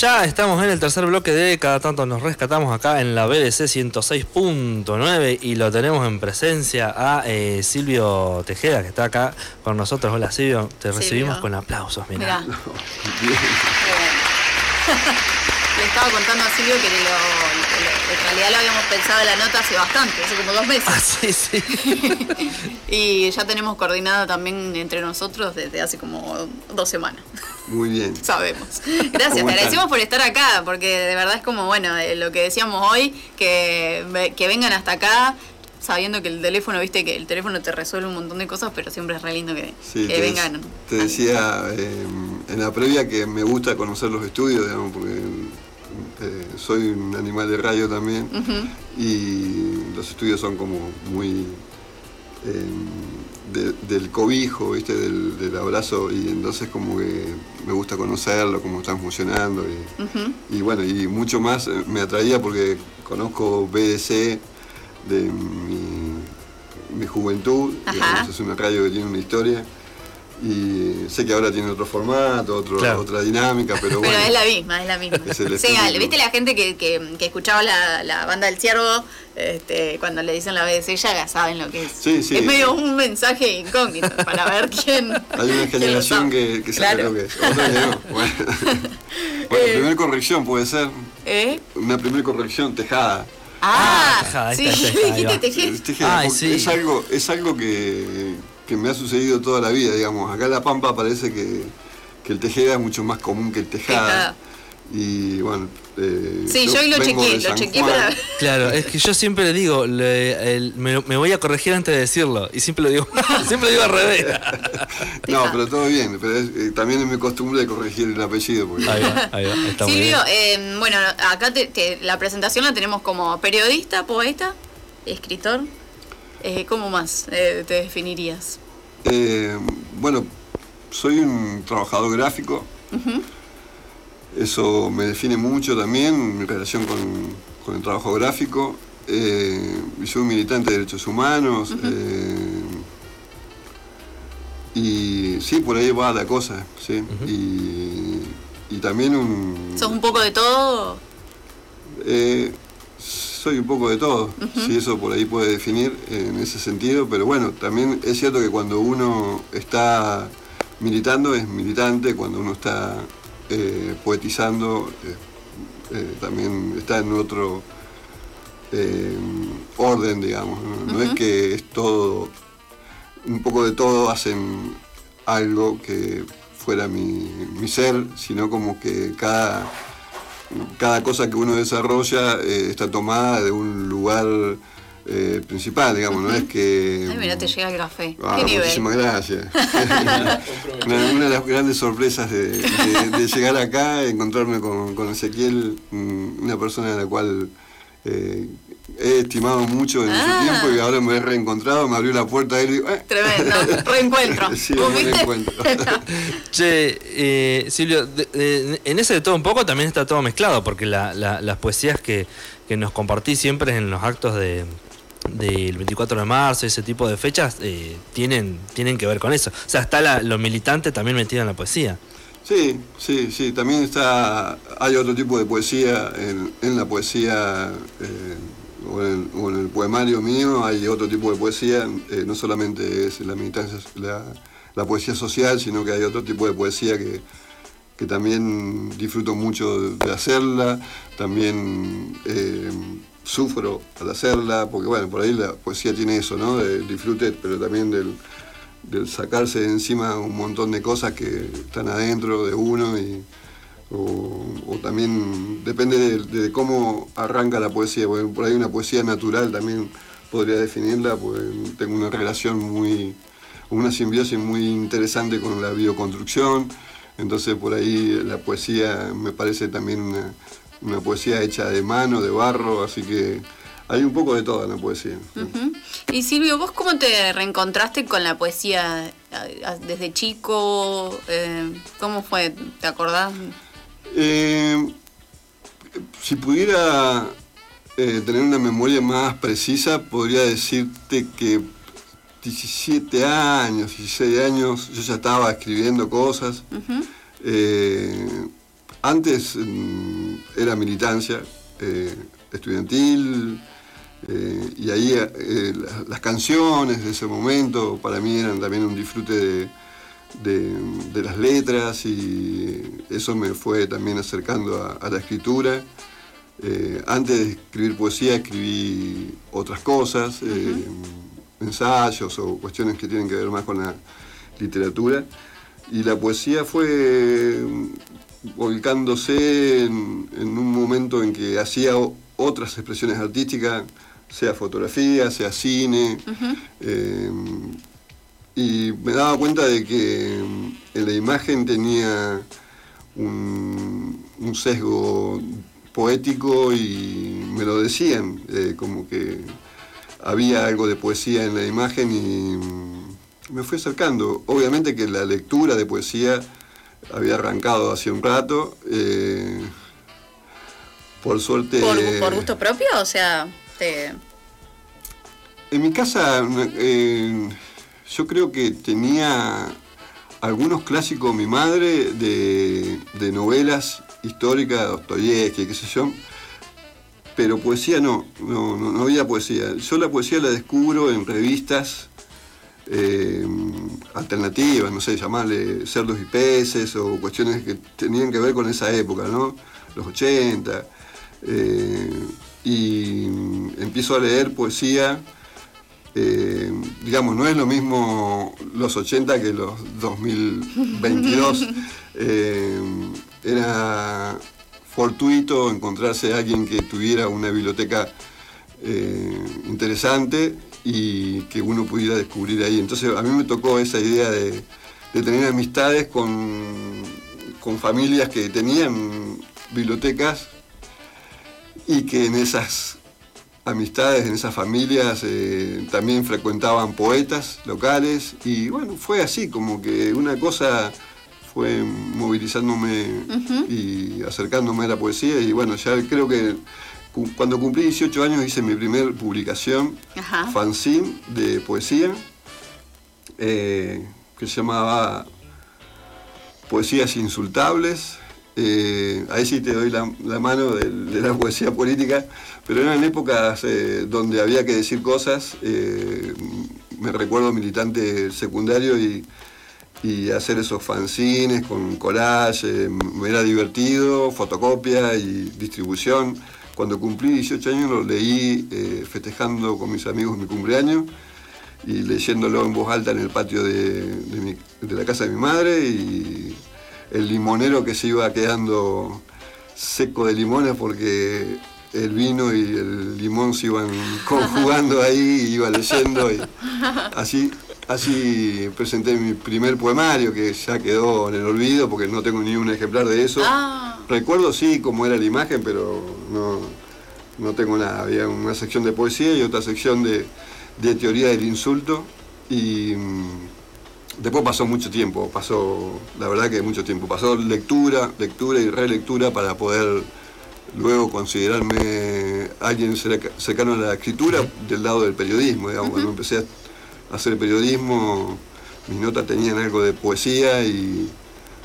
Ya estamos en el tercer bloque de Cada tanto nos rescatamos acá en la BBC 106.9 y lo tenemos en presencia a eh, Silvio Tejeda que está acá con nosotros. Hola Silvio, te Silvio. recibimos con aplausos, mira. Mirá. Le estaba contando a Silvio que lo- en realidad lo habíamos pensado en la nota hace bastante, hace como dos meses. Ah, sí, sí. Y ya tenemos coordinada también entre nosotros desde hace como dos semanas. Muy bien. Sabemos. Gracias, ¿Cómo te agradecemos por estar acá, porque de verdad es como, bueno, eh, lo que decíamos hoy, que, que vengan hasta acá, sabiendo que el teléfono, viste, que el teléfono te resuelve un montón de cosas, pero siempre es re lindo que, Sí, que te, vengan. te decía eh, en la previa que me gusta conocer los estudios, digamos, porque eh, soy un animal de radio también y los estudios son como muy eh, de- del cobijo, ¿viste? Del, del abrazo y entonces como que me gusta conocerlo, cómo están funcionando y, bueno, y mucho más eh, me atraía porque conozco BDC de mi, mi juventud, digamos, es una radio que tiene una historia y sé que ahora tiene otro formato, otro- Claro. otra dinámica, pero, Pero bueno. es la misma, es la misma. Es Sí, viste la gente que, que, que escuchaba la, la banda del ciervo, este, cuando le dicen la BBC ya saben lo que es. Sí, sí. Es medio un mensaje incógnito para ver quién. Hay una generación sabe. que, que sabe Claro. lo que es, otra que no. Bueno, Bueno, primera corrección puede ser, ¿Eh? una primera corrección tejada. Ah, Tejada, sí, está, Tejada, ahí dijiste porque sí. es algo, es algo que, que me ha sucedido toda la vida, digamos. Acá en La Pampa parece que, que el tejeda es mucho más común que el tejada. Tejada. Y bueno. eh, Sí, yo hoy lo chequeé, lo chequeé para Claro, es que yo siempre le digo, le- el- me, me voy a corregir antes de decirlo y siempre lo digo, siempre lo digo al revés. No, pero todo bien. Pero es- eh, también es mi costumbre de corregir el apellido. Porque, Ahí va, ahí va, está muy bien. Silvio, eh, bueno, acá te- te- la presentación la tenemos como periodista, poeta, escritor. Eh, ¿Cómo más eh, te definirías? Eh, bueno, soy un trabajador gráfico. Eso me define mucho también, mi relación con, con el trabajo gráfico. Eh, y soy un militante de derechos humanos. eh, y sí, por ahí va la cosa. ¿sí? y, y también un... ¿Sos un poco de todo? Soy un poco de todo, si eso por ahí puede definir en ese sentido, pero bueno, también es cierto que cuando uno está militando es militante, cuando uno está eh, poetizando eh, eh, también está en otro orden, digamos. No, No es que es todo, un poco de todo hacen algo que fuera mi, mi ser, sino como que cada cada cosa que uno desarrolla eh, está tomada de un lugar eh, principal, digamos, no es que... Ay, mira, te llega el café. Ah, ¿Qué nivel? muchísimas gracias. una, una de las grandes sorpresas de, de- de llegar acá, encontrarme con, con Ezequiel, mm, una persona a la cual eh, he estimado mucho en Ah. su tiempo y ahora me he reencontrado, me abrió la puerta y digo, eh, Tremendo, reencuentro. Sí, reencuentro. Che, eh, Silvio, de- de- en ese de todo un poco también está todo mezclado, porque la- la- las poesías que, que nos compartís siempre en los actos de del 24 de marzo, ese tipo de fechas, eh, tienen, tienen que ver con eso. O sea, está la- lo militante también metido en la poesía. Sí, sí, sí. También está, hay otro tipo de poesía en, en la poesía eh, o, en, o en el poemario mío. Hay otro tipo de poesía. eh, no solamente es la militancia, la, la poesía social, sino que hay otro tipo de poesía que, que también disfruto mucho de hacerla. También eh, sufro al hacerla, porque bueno, por ahí la poesía tiene eso, ¿no? Disfrute, pero también del, del sacarse de encima un montón de cosas que están adentro de uno y o, también depende de, cómo arranca la poesía, porque por ahí una poesía natural también podría definirla, porque tengo una relación muy, una simbiosis muy interesante con la bioconstrucción, entonces por ahí la poesía me parece también una, una poesía hecha de mano, de barro, así que hay un poco de todo en la poesía. Y Silvio, ¿vos cómo te reencontraste con la poesía desde chico? Eh, ¿Cómo fue? ¿Te acordás? Eh, si pudiera eh, tener una memoria más precisa, podría decirte que 17 años, 16 años, yo ya estaba escribiendo cosas. Eh, antes mm, era militancia estudiantil, y ahí las, las canciones de ese momento para mí eran también un disfrute de, de- de las letras y eso me fue también acercando a, a la escritura. Eh, antes de escribir poesía escribí otras cosas, eh, ensayos o cuestiones que tienen que ver más con la literatura. Y la poesía fue volcándose en, en un momento en que hacía otras expresiones artísticas, sea fotografía, sea cine. eh, y me daba cuenta de que mm, en la imagen tenía un, un sesgo poético y me lo decían, eh, como que había algo de poesía en la imagen y mm, me fui acercando. Obviamente que la lectura de poesía había arrancado hace un rato. eh, por suerte... ¿Por, por gusto propio? O sea, te... En mi casa, eh, yo creo que tenía algunos clásicos mi madre de, novelas históricas, Dostoyevsky, qué sé yo, pero poesía no, no, no, no había poesía. Yo la poesía la descubro en revistas eh, alternativas, no sé, llamarle cerdos y peces o cuestiones que tenían que ver con esa época, ¿no? Los 80. eh, y empiezo a leer poesía eh, digamos, no es lo mismo los 80 que los 2022. Eh, era fortuito encontrarse a alguien que tuviera una biblioteca eh, interesante y que uno pudiera descubrir ahí. Entonces a mí me tocó esa idea de, de tener amistades con, con familias que tenían bibliotecas y que en esas amistades, en esas familias eh, también frecuentaban poetas locales y bueno, fue así, como que una cosa fue movilizándome y acercándome a la poesía y bueno, ya creo que cu- cuando cumplí 18 años hice mi primer publicación, Ajá. fanzine de poesía, eh, que se llamaba Poesías Insultables. Eh, ahí sí te doy la, la mano de, de la poesía política, pero eran épocas eh, donde había que decir cosas. eh, me recuerdo militante secundario y, hacer esos fanzines con collage, me era divertido, fotocopia y distribución. Cuando cumplí 18 años lo leí eh, festejando con mis amigos mi cumpleaños y leyéndolo en voz alta en el patio de mi- de la casa de mi madre y el limonero que se iba quedando seco de limones porque el vino y el limón se iban conjugando ahí y iba leyendo y así así presenté mi primer poemario que ya quedó en el olvido porque no tengo ni un ejemplar de eso. Ah. recuerdo sí cómo era la imagen pero no no tengo nada. Había una sección de poesía y otra sección de, de teoría del insulto y mm, después pasó mucho tiempo pasó la verdad que mucho tiempo. Pasó lectura lectura y relectura para poder luego considerarme alguien cerca- cercano a la escritura del lado del periodismo. Digamos. Cuando empecé a hacer periodismo, mis notas tenían algo de poesía y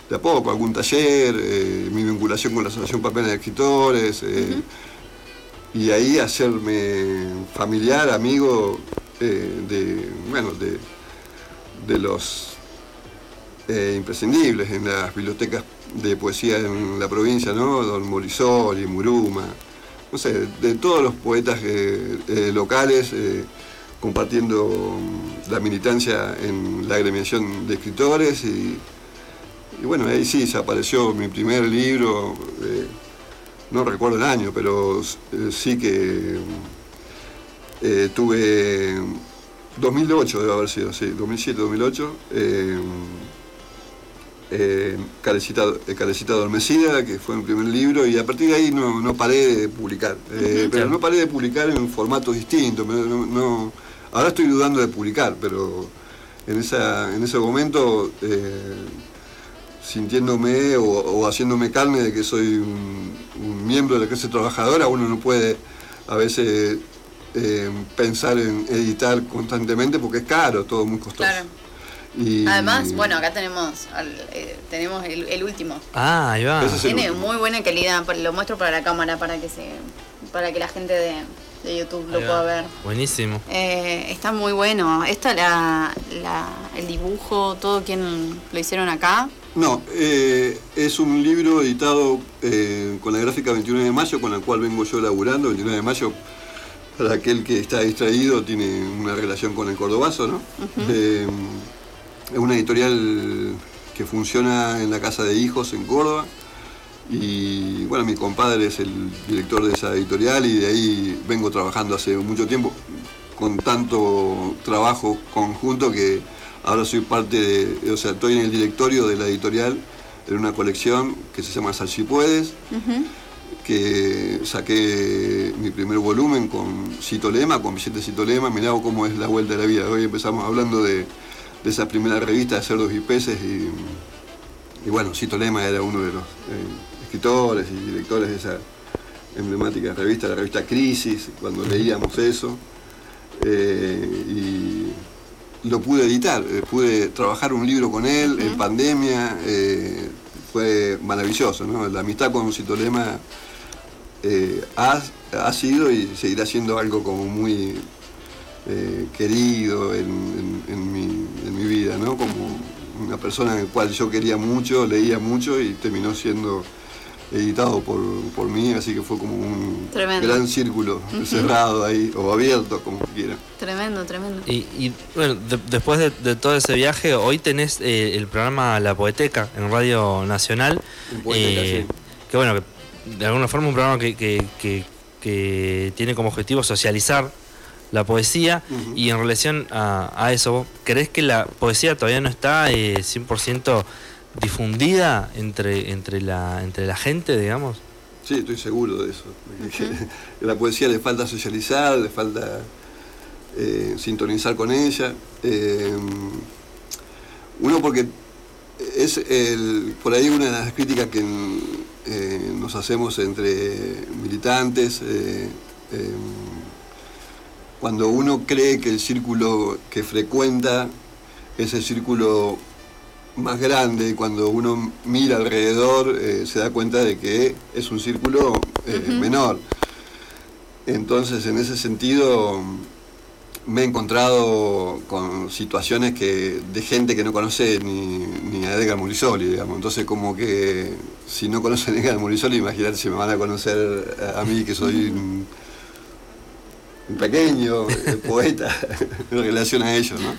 de a poco, algún taller, eh, mi vinculación con la Asociación Papel de Escritores, eh, y ahí hacerme familiar, amigo eh, de, bueno, de, de los eh, imprescindibles en las bibliotecas de poesía en la provincia, ¿no? Don Morisoli, Muruma, no sé, de todos los poetas eh, eh, locales, compartiendo mm, la militancia en la agremiación de escritores y, bueno, ahí sí se apareció mi primer libro, no recuerdo el año, pero sí que eh, tuve 2008 debe haber sido, sí, 2007-2008. Eh, eh, Carecita, eh, Carecita Adormecida, que fue mi primer libro, y a partir de ahí no, no paré de publicar. Eh, pero no paré de publicar en formatos distintos. no- ahora estoy dudando de publicar, pero en, esa, en ese momento, eh, sintiéndome o, o haciéndome carne de que soy un, un miembro de la clase trabajadora, uno no puede a veces pensar en editar constantemente porque es caro, todo muy costoso. Claro. Y Además, bueno, acá tenemos al- eh, tenemos el, el último. Ah, ahí va. Es Tiene último. muy buena calidad, lo muestro para la cámara para que se para que la gente de, de YouTube lo pueda ver. Buenísimo. Eh, está muy bueno. Esta la, la el dibujo, todo quien lo hicieron acá. No, eh, es un libro editado eh, con la gráfica 29 de mayo, con la cual vengo yo laburando. 29 de mayo, para aquel que está distraído, tiene una relación con el cordobazo, ¿no? Eh, es una editorial que funciona en la Casa de Hijos en Córdoba. Y bueno, mi compadre es el director de esa editorial y de ahí vengo trabajando hace mucho tiempo con tanto trabajo conjunto que ahora soy parte de, o sea, estoy en el directorio de la editorial en una colección que se llama Sal si puedes, que saqué mi primer volumen con Cito Lema, con Vicente Cito Lema, mirá cómo es la vuelta de la vida. Hoy empezamos hablando de, de esa primera revista de cerdos y peces y, y bueno, Cito Lema era uno de los eh, escritores y directores de esa emblemática revista, la revista Crisis, cuando leíamos eso. Eh, y lo pude editar, eh, pude trabajar un libro con él en pandemia, eh, fue maravilloso, ¿no? La amistad con Cito Lema ha, ha sido y seguirá siendo algo como muy eh, querido en, en- en mi, en mi vida, ¿no? Como una persona en la cual yo quería mucho, leía mucho y terminó siendo editado por, por mí, así que fue como un Tremendo. gran círculo cerrado ahí, o abierto, como quiera. Tremendo, tremendo. Y, y, bueno, de- después de, de todo ese viaje, hoy tenés eh, el programa La Poeteca en Radio Nacional. En Poeteca, eh, sí. Que bueno, de alguna forma un programa que, que- que- que tiene como objetivo socializar la poesía. Y en relación a, a eso, ¿vos ¿crees que la poesía todavía no está eh, 100% difundida entre, entre, la, entre la gente, digamos? Sí, estoy seguro de eso. a la poesía le falta socializar, le falta eh, sintonizar con ella. Eh, uno porque es el, por ahí una de las críticas que eh, nos hacemos entre militantes, eh, eh, cuando uno cree que el círculo que frecuenta es el círculo más grande, cuando uno mira alrededor eh, se da cuenta de que es un círculo eh, menor. Entonces, en ese sentido, me he encontrado con situaciones que de gente que no conoce ni, ni a Edgar Morisoli, digamos. Entonces, como que si no conocen a Edgar Morisoli, imagínate si me van a conocer a mí, que soy un pequeño eh, poeta en relación a ellos, ¿no?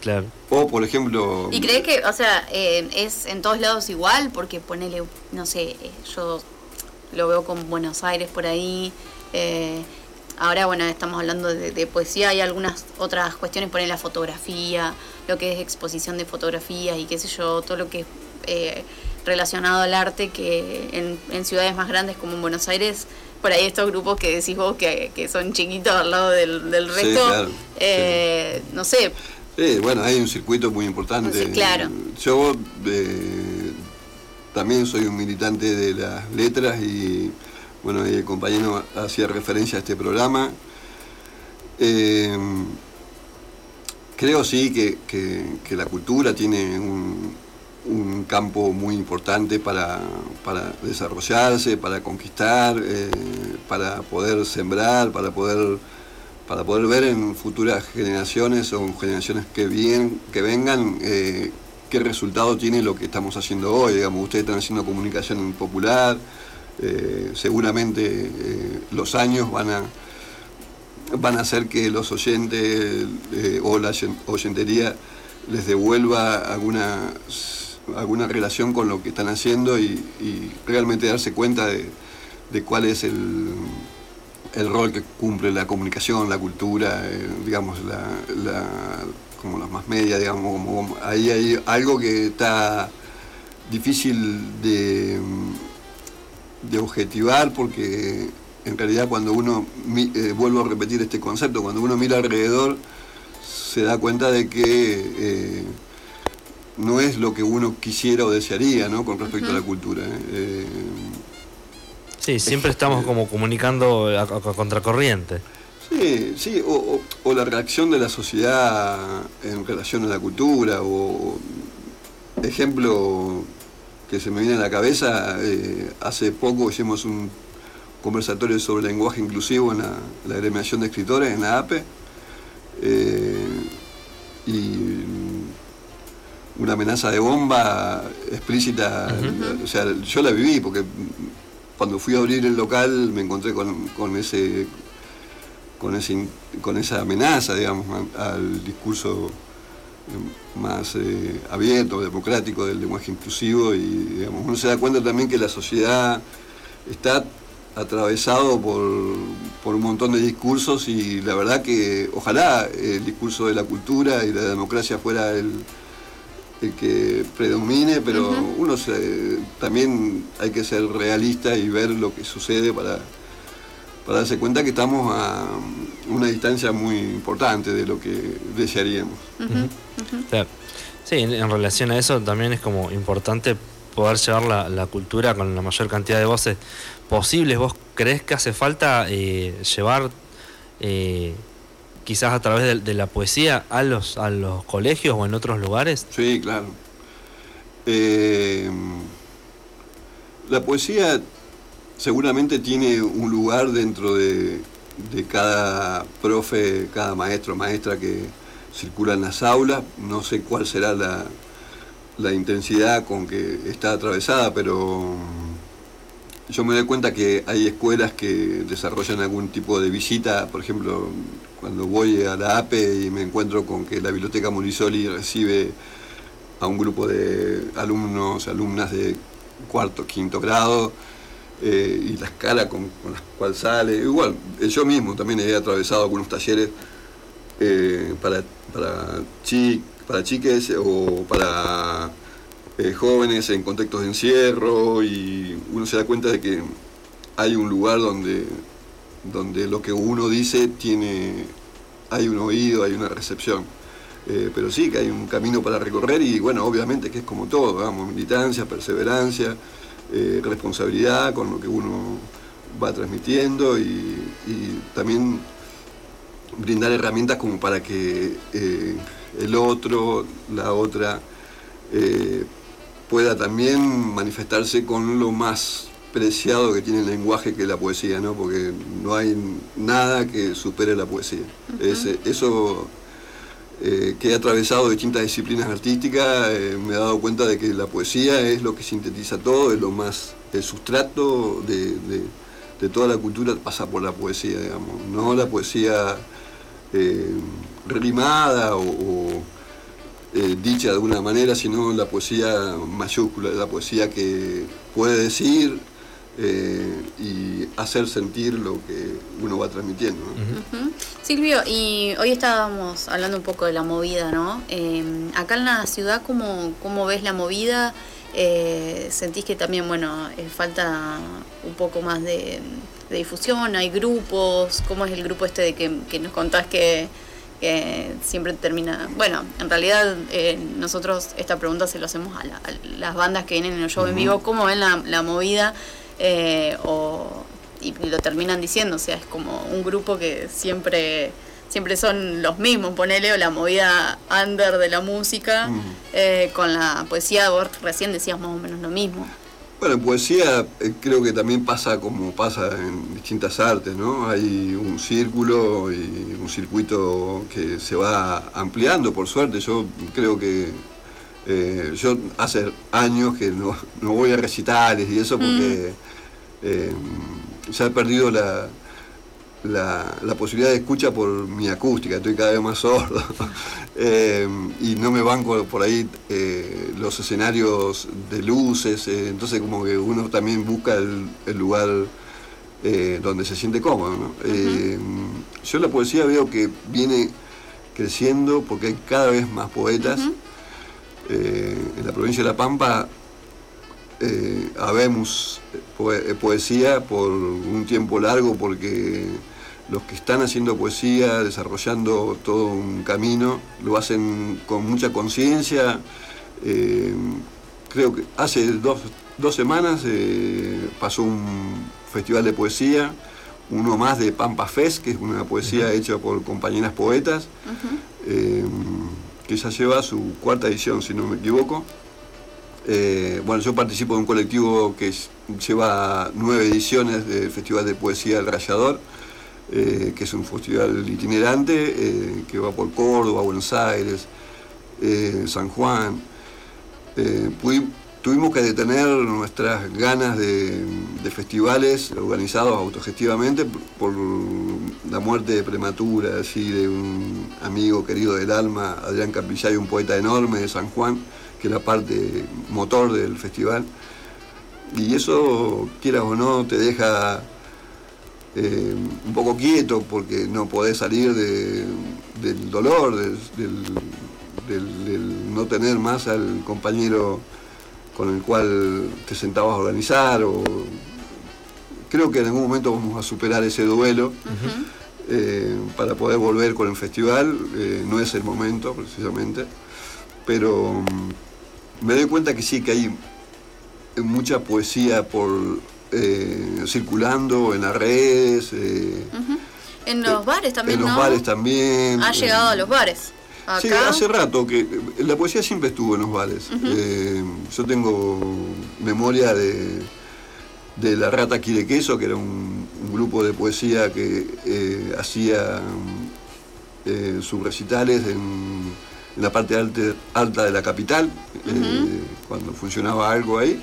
Claro. O, por ejemplo... ¿Y crees que, o sea, eh, es en todos lados igual? Porque ponele, no sé, eh, yo lo veo con Buenos Aires por ahí. eh, ahora, bueno, estamos hablando de, de poesía. Hay algunas otras cuestiones, poner la fotografía, lo que es exposición de fotografías y qué sé yo, todo lo que es eh, relacionado al arte que en, en ciudades más grandes como en Buenos Aires, por ahí estos grupos que decís vos que, que son chiquitos al lado del, del Sí, resto, claro, eh, no sé, Sí, bueno, hay un circuito muy importante. Sí, claro. Yo eh, también soy un militante de las letras y bueno, el compañero hacía referencia a este programa. Eh, creo sí que, que- que la cultura tiene un, un campo muy importante para, para desarrollarse, para conquistar, eh, para poder sembrar, para poder para poder ver en futuras generaciones o en generaciones que, bien, que vengan eh, qué resultado tiene lo que estamos haciendo hoy. Digamos, ustedes están haciendo comunicación popular, eh, seguramente los años van a, van a hacer que los oyentes o la oyen- oyentería les devuelva alguna, alguna relación con lo que están haciendo y, realmente darse cuenta de, cuál es el, el rol que cumple la comunicación, la cultura, eh, digamos, la, como los más media, digamos, como, ahí hay algo que está difícil de, de objetivar porque en realidad cuando uno, eh, vuelvo a repetir este concepto, cuando uno mira alrededor se da cuenta de que eh, no es lo que uno quisiera o desearía ¿no? con respecto a la cultura. ¿eh? Eh, Sí, siempre estamos como comunicando a, a- a contracorriente. Sí, sí, o, la reacción de la sociedad en relación a la cultura, o ejemplo que se me viene a la cabeza, eh, hace poco hicimos un conversatorio sobre lenguaje inclusivo en la, la agremiación de escritores, en la APE, eh, y una amenaza de bomba explícita, o sea, yo la viví porque cuando fui a abrir el local me encontré con, ese con ese con esa amenaza, digamos, al discurso más eh, abierto, democrático del lenguaje inclusivo y digamos, uno se da cuenta también que la sociedad está atravesado por, por, un montón de discursos y la verdad que ojalá el discurso de la cultura y la democracia fuera el, el que predomine, pero uno también hay que ser realista y ver lo que sucede para, para darse cuenta que estamos a una distancia muy importante de lo que desearíamos. Sí, en, relación a eso también es como importante poder llevar la, cultura con la mayor cantidad de voces posibles. ¿Vos crees que hace falta eh, llevar eh, quizás a través de, la poesía a los, a los colegios o en otros lugares? Sí, claro. Eh, la poesía seguramente tiene un lugar dentro de, de cada profe, cada maestro, maestra que circula en las aulas. No sé cuál será la, la intensidad con que está atravesada, pero yo me doy cuenta que hay escuelas que desarrollan algún tipo de visita, por ejemplo, cuando voy a la APE y me encuentro con que la Biblioteca Morisoli recibe a un grupo de alumnos, alumnas de cuarto, quinto grado, eh, y la escala con, la cual sale. Igual, eh, yo mismo también he atravesado algunos talleres eh, para, para chiques o para jóvenes en contextos de encierro y uno se da cuenta de que hay un lugar donde, donde lo que uno dice tiene, hay un oído, hay una recepción. pero sí que hay un camino para recorrer y bueno, obviamente que es como todo, vamos, militancia, perseverancia, eh, responsabilidad con lo que uno va transmitiendo y, también brindar herramientas como para que eh, el otro, la otra, eh, pueda también manifestarse con lo más preciado que tiene el lenguaje que la poesía, ¿no? porque no hay nada que supere la poesía. eso eh, que he atravesado distintas disciplinas artísticas, eh, me he dado cuenta de que la poesía es lo que sintetiza todo, es lo más, el sustrato de, toda la cultura pasa por la poesía, digamos, no la poesía eh, rimada o, dicha de alguna manera, sino la poesía mayúscula, la poesía que puede decir eh, y hacer sentir lo que uno va transmitiendo. Silvio, y hoy estábamos hablando un poco de la movida, ¿no? Em, acá en la ciudad, ¿cómo, cómo ves la movida? Eh, ¿Sentís que también, bueno, eh, falta un poco más de, difusión? ¿Hay grupos? ¿Cómo es el grupo este de que, nos contás que, siempre termina. Bueno, en realidad nosotros esta pregunta se lo hacemos a, las bandas que vienen en el show en vivo. ¿Cómo ven la, la movida? Eh, o, y lo terminan diciendo, o sea, es como un grupo que siempre siempre son los mismos, ponele, o la movida under de la música, eh, con la poesía, vos recién decías más o menos lo mismo. Bueno, en poesía eh, creo que también pasa como pasa en distintas artes, ¿no? Hay un círculo y un circuito que se va ampliando, por suerte. Yo creo que yo hace años que no, voy a recitales y eso porque eh, se ha perdido la, la, posibilidad de escucha por mi acústica, estoy cada vez más sordo. Eh, y no me banco por ahí eh, los escenarios de luces, entonces como que uno también busca el, lugar donde se siente cómodo. yo la poesía veo que viene creciendo porque hay cada vez más poetas. En la provincia de La Pampa eh, habemos eh, poesía por un tiempo largo porque los que están haciendo poesía, desarrollando todo un camino, lo hacen con mucha conciencia. Eh, creo que hace dos, semanas pasó un festival de poesía, uno más de Pampa Fest, que es una poesía hecha por compañeras poetas, eh, que ya lleva su cuarta edición, si no me equivoco. Eh, bueno, yo participo de un colectivo que lleva nueve ediciones del Festival de Poesía del Rayador, eh, que es un festival itinerante que va por Córdoba, Buenos Aires, San Juan. Tuvimos que detener nuestras ganas de, festivales organizados autogestivamente por la muerte prematura así, de un amigo querido del alma, Adrián Campillay, un poeta enorme de San Juan, que era parte motor del festival. Y eso, quieras o no, te deja eh, un poco quieto porque no podés salir del dolor, del no tener más al compañero con el cual te sentabas a organizar o creo que en algún momento vamos a superar ese duelo eh, para poder volver con el festival. Eh, no es el momento precisamente, pero mm, me doy cuenta que sí, que hay mucha poesía por eh, circulando en las redes. En los bares también. En los bares también. Ha llegado a los bares. Sí, hace rato que la poesía siempre estuvo en los bares. Eh, yo tengo memoria de, de La Rata Aquí de Queso, que era un, grupo de poesía que eh, hacía eh, sus recitales en, la parte alta, de la capital, cuando funcionaba algo ahí.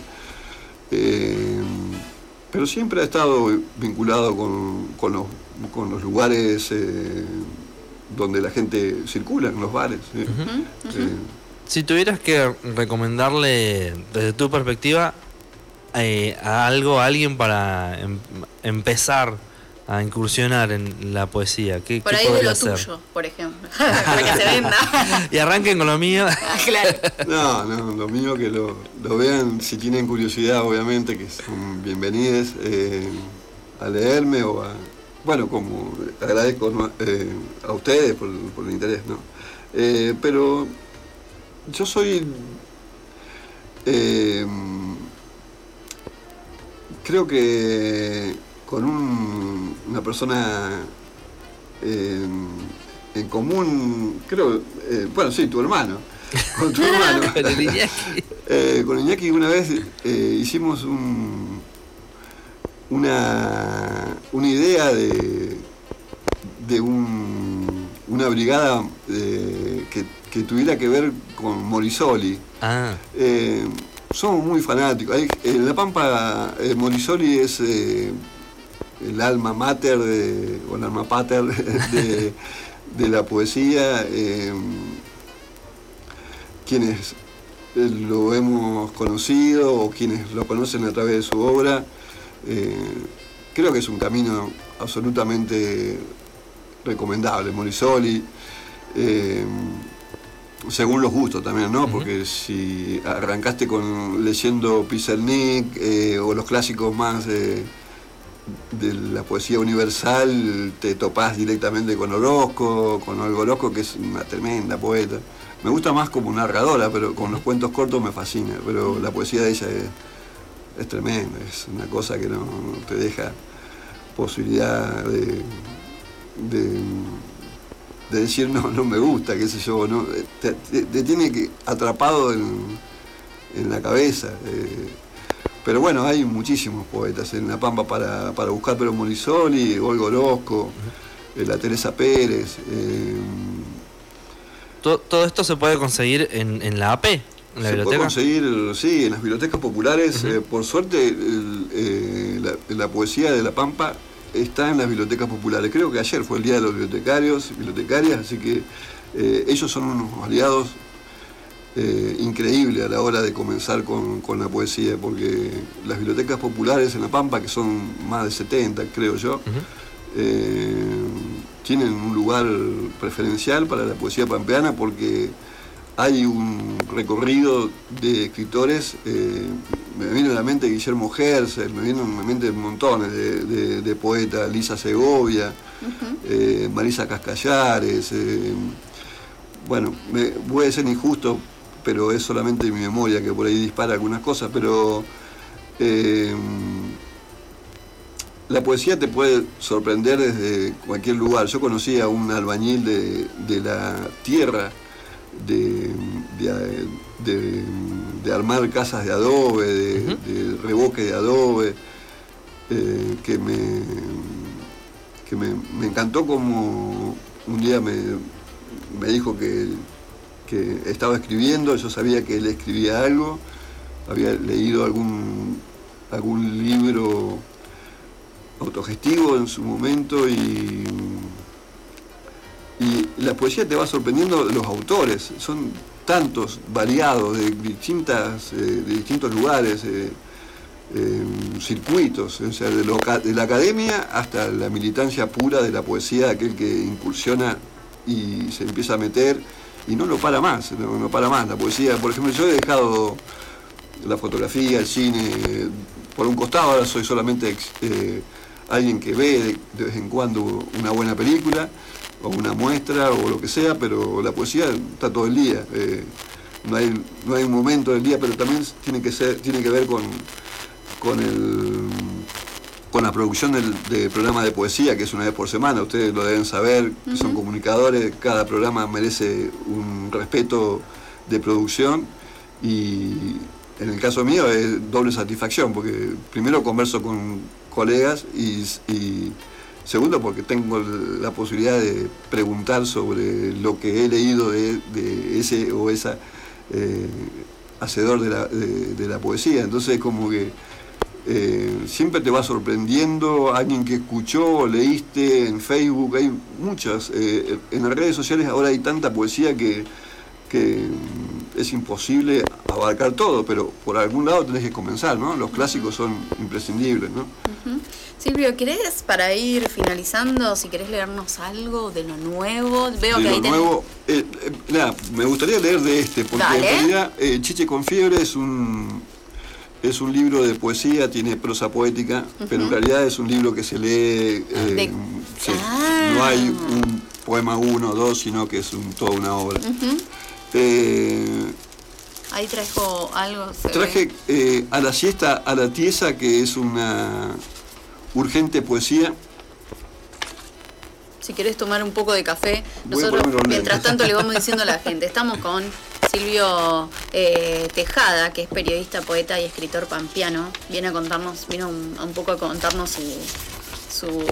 pero siempre ha estado vinculado con, con, los, con los lugares donde la gente circula en los bares. Si tuvieras que recomendarle desde tu perspectiva eh, a algo, a alguien para em, empezar a incursionar en la poesía, ¿qué, por ahí de lo tuyo, por ejemplo, para que se venda. y arranquen con lo mío. Ah, claro. No, no, lo mío que lo, vean, si tienen curiosidad, obviamente, que son bienvenidos eh, a leerme o a, bueno, como agradezco eh, a ustedes por, el interés, ¿no? Eh, pero yo soy, eh, creo que con una persona en común, creo, bueno, sí, tu hermano, con tu hermano. con Iñaki una vez hicimos un una, una idea de, de una brigada eh, que, tuviera que ver con Morisoli. Ah. Eh, somos muy fanáticos. En La Pampa, eh, Morisoli es el alma mater de, o el alma pater de, de la poesía. quienes lo hemos conocido o quienes lo conocen a través de su obra eh, creo que es un camino absolutamente recomendable, Morisoli, eh, según los gustos también, ¿no? Porque si arrancaste con leyendo Pizarnik eh, o los clásicos más de la poesía universal, te topás directamente con Orozco, con Olga Orozco, que es una tremenda poeta. Me gusta más como narradora, pero con los cuentos cortos me fascina, pero la poesía de ella es es tremendo, es una cosa que no, te deja posibilidad de, de, decir no, no me gusta, qué sé yo, no, te, tiene que atrapado en, la cabeza. Eh. pero bueno, hay muchísimos poetas en La Pampa para, buscar, pero Morisoli, Olga Orozco, eh, la Teresa Pérez. Eh. todo, esto se puede conseguir en, en la AP. ¿En la se biblioteca? puede conseguir, sí, en las bibliotecas populares. Eh, por suerte, eh, la, poesía de La Pampa está en las bibliotecas populares. Creo que ayer fue el Día de los Bibliotecarios y Bibliotecarias, así que eh, ellos son unos aliados increíbles a la hora de comenzar con, la poesía, porque las bibliotecas populares en La Pampa, que son más de 70, creo yo, tienen un lugar preferencial para la poesía pampeana porque hay un recorrido de escritores, eh, me viene a la mente Guillermo Herzl, me vienen a la mente montones de, poetas, Lisa Segovia, eh, Marisa Cascallares, eh, bueno, me, voy a ser injusto, pero es solamente mi memoria que por ahí dispara algunas cosas, pero la poesía te puede sorprender desde cualquier lugar. Yo conocí a un albañil de, la tierra, de, de, armar casas de adobe, de, reboque de adobe, eh, que, me, que me, encantó como un día me, me dijo que, que estaba escribiendo, yo sabía que él escribía algo, había leído algún, algún libro autogestivo en su momento y, y la poesía te va sorprendiendo los autores, son tantos, variados, de, distintas, eh, de distintos lugares, eh, circuitos, o sea, de, de, la academia hasta la militancia pura de la poesía, aquel que incursiona y se empieza a meter y no lo para más, no, para más. La poesía, por ejemplo, yo he dejado la fotografía, el cine, por un costado, ahora soy solamente eh, alguien que ve de, vez en cuando una buena película o una muestra o lo que sea, pero la poesía está todo el día. Eh, no, hay, no hay un momento del día, pero también tiene que, ser, tiene que ver con, con, el, con la producción del, programa de poesía, que es una vez por semana. Ustedes lo deben saber, son comunicadores, cada programa merece un respeto de producción y en el caso mío es doble satisfacción, porque primero converso con colegas y, segundo porque tengo la posibilidad de preguntar sobre lo que he leído de, ese o esa eh, hacedor de la, poesía. Entonces como que eh, siempre te va sorprendiendo alguien que escuchó, leíste en Facebook, hay muchas, eh, en las redes sociales ahora hay tanta poesía que es imposible abarcar todo, pero por algún lado tenés que comenzar, ¿no? Los clásicos son imprescindibles, ¿no? Silvio, ¿querés para ir finalizando, si querés leernos algo de lo nuevo? Veo de que lo nuevo, eh, eh, me gustaría leer de este, porque en realidad eh, Chiche con fiebre es un es un libro de poesía, tiene prosa poética, pero en realidad es un libro que se lee, no hay un poema uno o dos, sino que es un, toda una obra. Ahí trajo algo. Traje eh, a la siesta, a la tiesa, que es una urgente poesía. Si querés tomar un poco de café, nosotros mientras tanto le vamos diciendo a la gente, estamos con Silvio eh, Tejada, que es periodista, poeta y escritor pampeano. Viene a contarnos, vino un, un poco a contarnos su,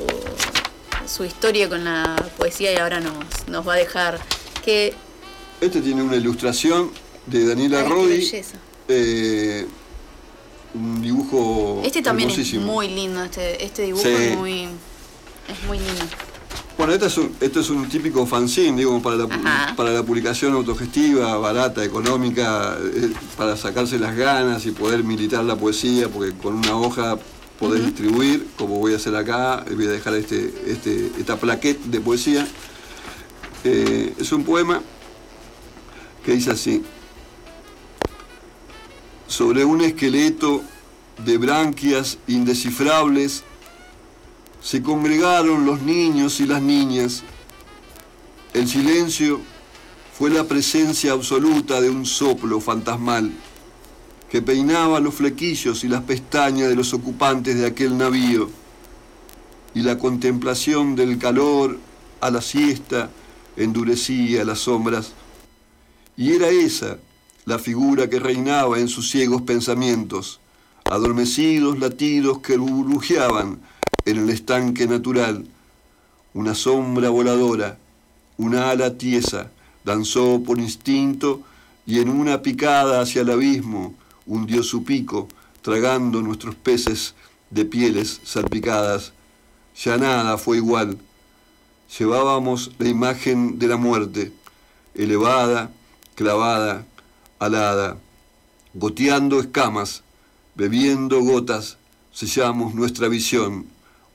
su, historia con la poesía y ahora nos, nos va a dejar que... Este tiene una ilustración de Daniela Rodi. Eh, un dibujo. Este también es muy lindo, este, este dibujo es, muy, es muy lindo. Bueno, este es un, este es un típico fanzine, digo, para la, para la publicación autogestiva, barata, económica, eh, para sacarse las ganas y poder militar la poesía, porque con una hoja podés distribuir, como voy a hacer acá, voy a dejar este, este, esta plaqueta de poesía. Eh, es un poema que dice así sobre un esqueleto de branquias indescifrables, se congregaron los niños y las niñas. El silencio fue la presencia absoluta de un soplo fantasmal que peinaba los flequillos y las pestañas de los ocupantes de aquel navío, y la contemplación del calor a la siesta endurecía las sombras. Y era esa la figura que reinaba en sus ciegos pensamientos, adormecidos latidos que burbujeaban en el estanque natural. Una sombra voladora, una ala tiesa, danzó por instinto y en una picada hacia el abismo hundió su pico, tragando nuestros peces de pieles salpicadas. Ya nada fue igual. Llevábamos la imagen de la muerte, elevada, clavada, alada, goteando escamas, bebiendo gotas, sellamos nuestra visión,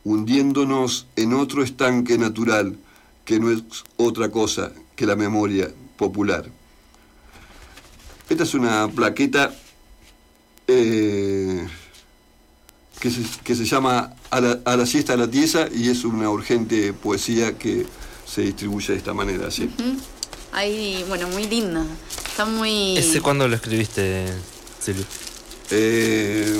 hundiéndonos en otro estanque natural que no es otra cosa que la memoria popular. Esta es una plaqueta eh, que, se, llama a la, siesta a la tiesa y es una urgente poesía que se distribuye de esta manera. ¿sí? Ahí, bueno, muy linda. Está muy. ¿Ese cuándo lo escribiste, Silvio? Eh,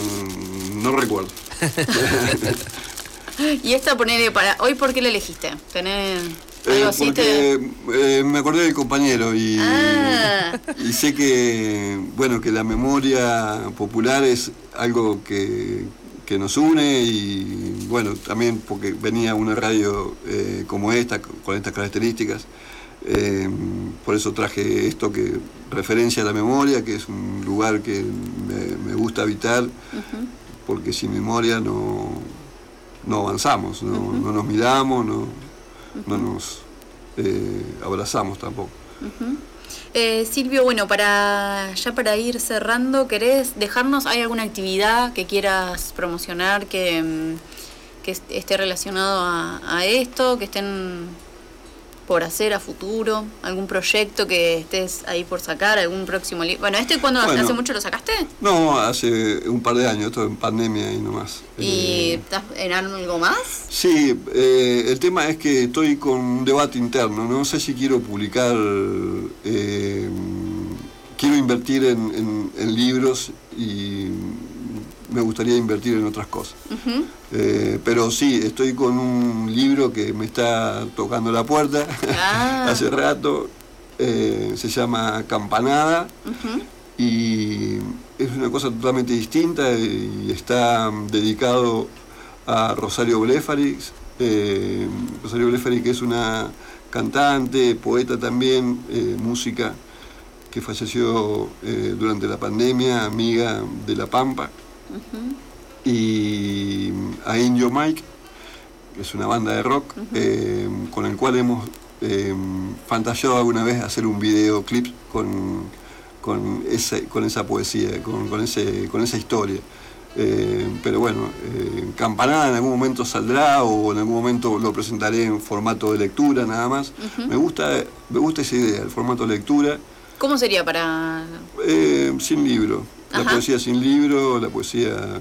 no recuerdo. y esta ponele para. ¿Hoy por qué la elegiste? ¿Tener eh, algo así? porque eh, me acordé del compañero y, Ah. y sé que bueno que la memoria popular es algo que, que nos une y bueno también porque venía una radio eh, como esta con estas características eh, por eso traje esto que referencia a la memoria que es un lugar que me, me gusta habitar porque sin memoria no, no avanzamos no, no nos miramos no, no nos eh, abrazamos tampoco. Eh, Silvio, bueno, para ya para ir cerrando, ¿querés dejarnos? ¿Hay alguna actividad que quieras promocionar que, mm, que est- esté relacionado a, a esto, que estén por hacer a futuro? ¿Algún proyecto que estés ahí por sacar? ¿Algún próximo libro? Bueno, ¿este cuando Bueno. hace mucho lo sacaste? No, hace un par de años, esto en pandemia y nomás. ¿Y Eh, estás en algo más? sí, eh, el tema es que estoy con un debate interno. No sé si quiero publicar, eh, quiero invertir en, en- en libros y me gustaría invertir en otras cosas. Eh, pero sí, estoy con un libro que me está tocando la puerta Ah. hace rato. eh, se llama Campanada y es una cosa totalmente distinta y está dedicado a Rosario Blefarix. eh, Rosario Blefarix que es una cantante, poeta también, eh, música, que falleció eh, durante la pandemia, amiga de La Pampa y a Indio Mike, que es una banda de rock, eh, con el cual hemos eh, fantaseado alguna vez hacer un videoclip con, con, ese, con esa poesía, con, con ese, con esa historia. Eh, pero bueno, eh, Campanada en algún momento saldrá o en algún momento lo presentaré en formato de lectura nada más. me, gusta, me gusta esa idea, el formato de lectura. ¿Cómo sería para...? Eh, sin libro. La Ajá. poesía sin libro, la poesía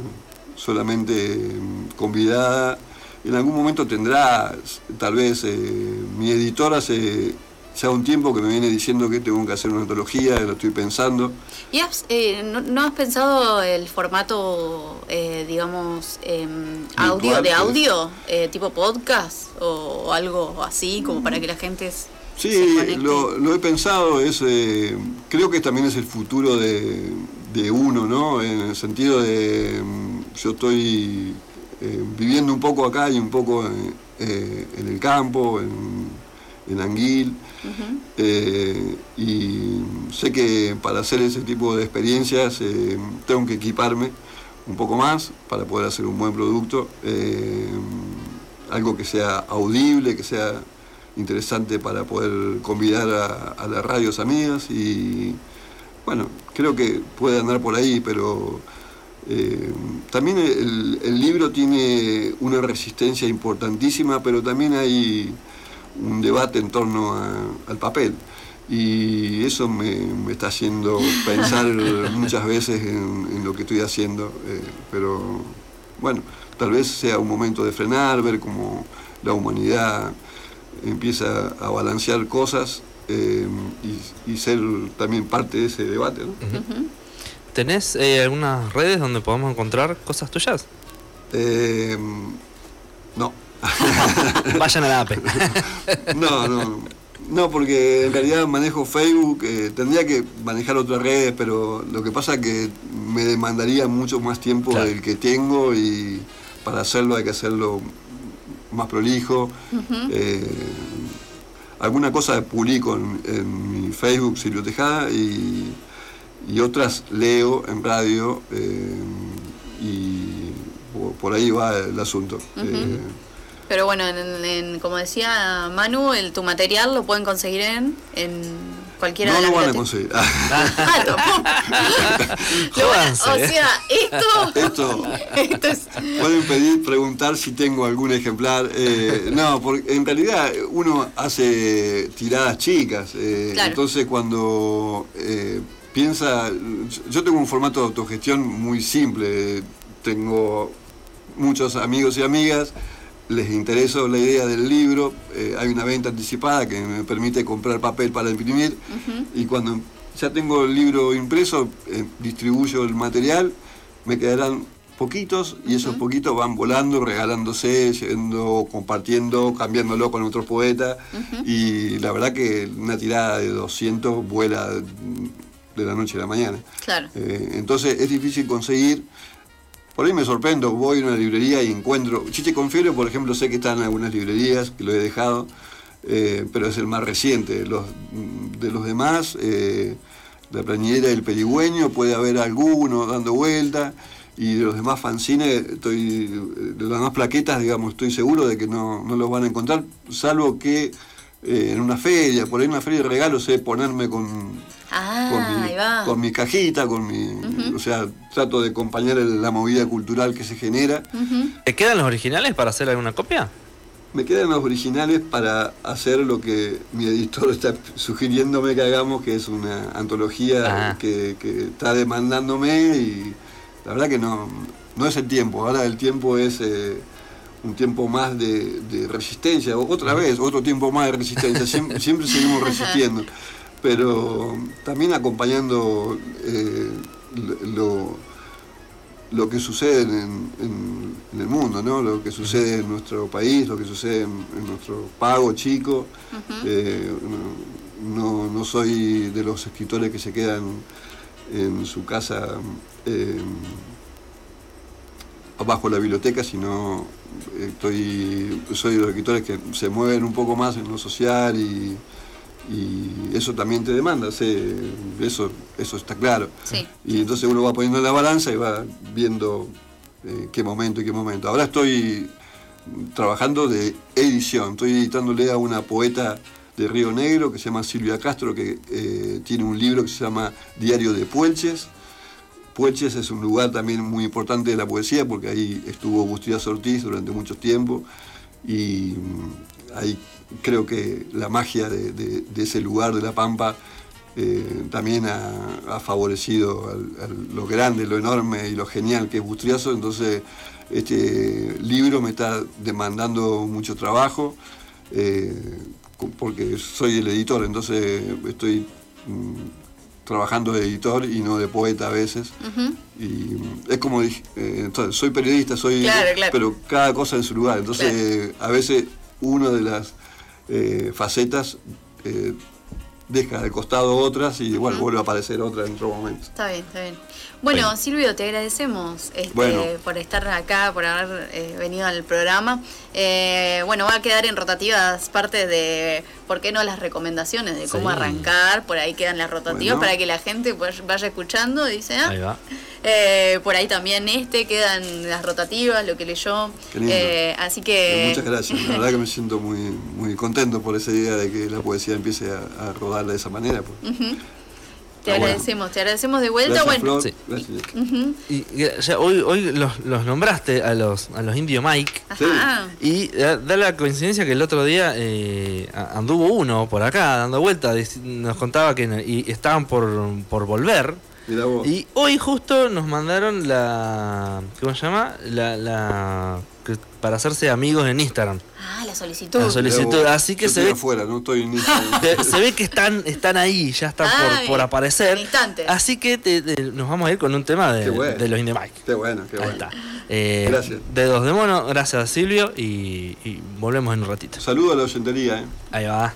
solamente mm, convidada. En algún momento tendrá, tal vez, eh, mi editora hace ya un tiempo que me viene diciendo que tengo que hacer una antología, lo estoy pensando. ¿Y has, eh, no, no has pensado el formato, eh, digamos, em, audio de audio, eh, tipo podcast o algo así, como para que la gente se Sí, lo, lo he pensado, es, eh, creo que también es el futuro de, de uno, ¿no? En el sentido de, mm, yo estoy eh, viviendo un poco acá y un poco en, eh, en el campo, en, en Anguil, eh, y sé que para hacer ese tipo de experiencias eh, tengo que equiparme un poco más para poder hacer un buen producto, eh, algo que sea audible, que sea interesante para poder convidar a, a las radios amigas y bueno, creo que puede andar por ahí, pero eh, también el, el libro tiene una resistencia importantísima, pero también hay un debate en torno a- al papel. Y eso me, me está haciendo pensar muchas veces en, en lo que estoy haciendo. eh, pero bueno, tal vez sea un momento de frenar, ver cómo la humanidad empieza a balancear cosas eh, y, y ser también parte de ese debate. ¿no? ¿Tenés eh, algunas redes donde podamos encontrar cosas tuyas? Eh, no. Vayan a la APE. No, no, no, porque en realidad manejo Facebook, eh, tendría que manejar otras redes, pero lo que pasa es que me demandaría mucho más tiempo Claro. del que tengo y para hacerlo hay que hacerlo más prolijo. Eh, alguna cosa publico en, en mi Facebook, Silvio Tejada, y, y otras leo en radio eh, y por, ahí va el asunto. Eh, Pero bueno, en- en- como decía Manu, el, tu material lo pueden conseguir en, en cualquiera no de las lo van a conseguir. Ah, tampoco. Lo van a- Jódanse, o ¿eh? sea, esto, Esto esto es... pueden pedir, preguntar si tengo algún ejemplar. Eh, no, porque en realidad uno hace tiradas chicas. eh, Claro. Entonces cuando eh, piensa, yo tengo un formato de autogestión muy simple. Tengo muchos amigos y amigas. Les interesó la idea del libro, eh, hay una venta anticipada que me permite comprar papel para imprimir y cuando ya tengo el libro impreso, eh, distribuyo el material, me quedarán poquitos y esos poquitos van volando, regalándose, yendo, compartiendo, cambiándolo con otro poeta y la verdad que una tirada de 200 vuela de la noche a la mañana. Claro. Eh, entonces es difícil conseguir. Por ahí me sorprendo, voy a una librería y encuentro. Chiche Confiero, por ejemplo, sé que está en algunas librerías, que lo he dejado, eh, pero es el más reciente. Los, de los demás, eh, la plañidera del perigüeño, puede haber alguno dando vuelta. Y de los demás fanzines, estoy, de las demás plaquetas, digamos, estoy seguro de que no, no los van a encontrar, salvo que en una feria, por ahí en una feria de regalos, sé ponerme con, Ah, con, mi, cajita, con mi, o sea, trato de acompañar la movida cultural que se genera. ¿Te quedan los originales para hacer alguna copia? Me quedan los originales para hacer lo que mi editor está sugiriéndome que hagamos, que es una antología ah. que, está demandándome y la verdad que no, no es el tiempo, ahora el tiempo es... Eh, un tiempo más de, resistencia, otra vez, otro tiempo más de resistencia, siempre seguimos resistiendo pero también acompañando eh, lo, lo, que sucede en, el mundo, ¿no? lo que sucede en nuestro país, lo que sucede en, nuestro pago chico. Eh, no, soy de los escritores que se quedan en su casa eh, bajo la biblioteca, sino estoy, soy de los escritores que se mueven un poco más en lo social y y eso también te demanda, eso, eso está claro. Y entonces uno va poniendo en la balanza y va viendo eh, qué momento y qué momento. Ahora estoy trabajando de edición, estoy editándole a una poeta de Río Negro que se llama Silvia Castro, que eh, tiene un libro que se llama Diario de Puelches. Puelches es un lugar también muy importante de la poesía porque ahí estuvo Agustín Ortiz durante mucho tiempo y mm, ahí creo que la magia de, ese lugar de La Pampa eh, también ha, favorecido lo grande, lo enorme y lo genial que es Bustriazo. Entonces, este libro me está demandando mucho trabajo, eh, porque soy el editor, entonces estoy mm, trabajando de editor y no de poeta a veces. Y es como dije, eh, soy periodista, soy pero cada cosa en su lugar. Entonces, a veces una de las eh, facetas, eh, deja de costado otras y bueno, vuelve a aparecer otra en otro momento. Está bien, está bien. Bueno, Silvio, te agradecemos este, por estar acá, por haber eh, venido al programa. bueno, va a quedar en rotativas parte de, ¿por qué no las recomendaciones de cómo arrancar? Por ahí quedan las rotativas para que la gente pues, vaya escuchando y dice, ah, ahí va. Eh, por ahí también este, quedan las rotativas, lo que leyó. Eh, así que... Eh, muchas gracias, la verdad que me siento muy, muy contento por esa idea de que la poesía empiece a, rodar de esa manera. Pues. Te agradecemos, te agradecemos de vuelta. bueno, y, hoy, hoy los, los, nombraste a los, a los Indio Mike. Y da, la coincidencia que el otro día anduvo uno por acá dando vuelta. Nos contaba que y estaban por, por volver. Y hoy justo nos mandaron la. ¿Cómo se llama? La. la para hacerse amigos en Instagram. Ah, la solicitud. La solicitud. Así que se ve. Afuera, no estoy se, ve que están, están ahí, ya están por, por, aparecer. Así que nos vamos a ir con un tema de, de los Indie Mike. Qué bueno, qué ahí bueno. Está. Eh, gracias. Dedos de mono, gracias a Silvio y, y volvemos en un ratito. Saludos a la oyentería. Eh. Ahí va.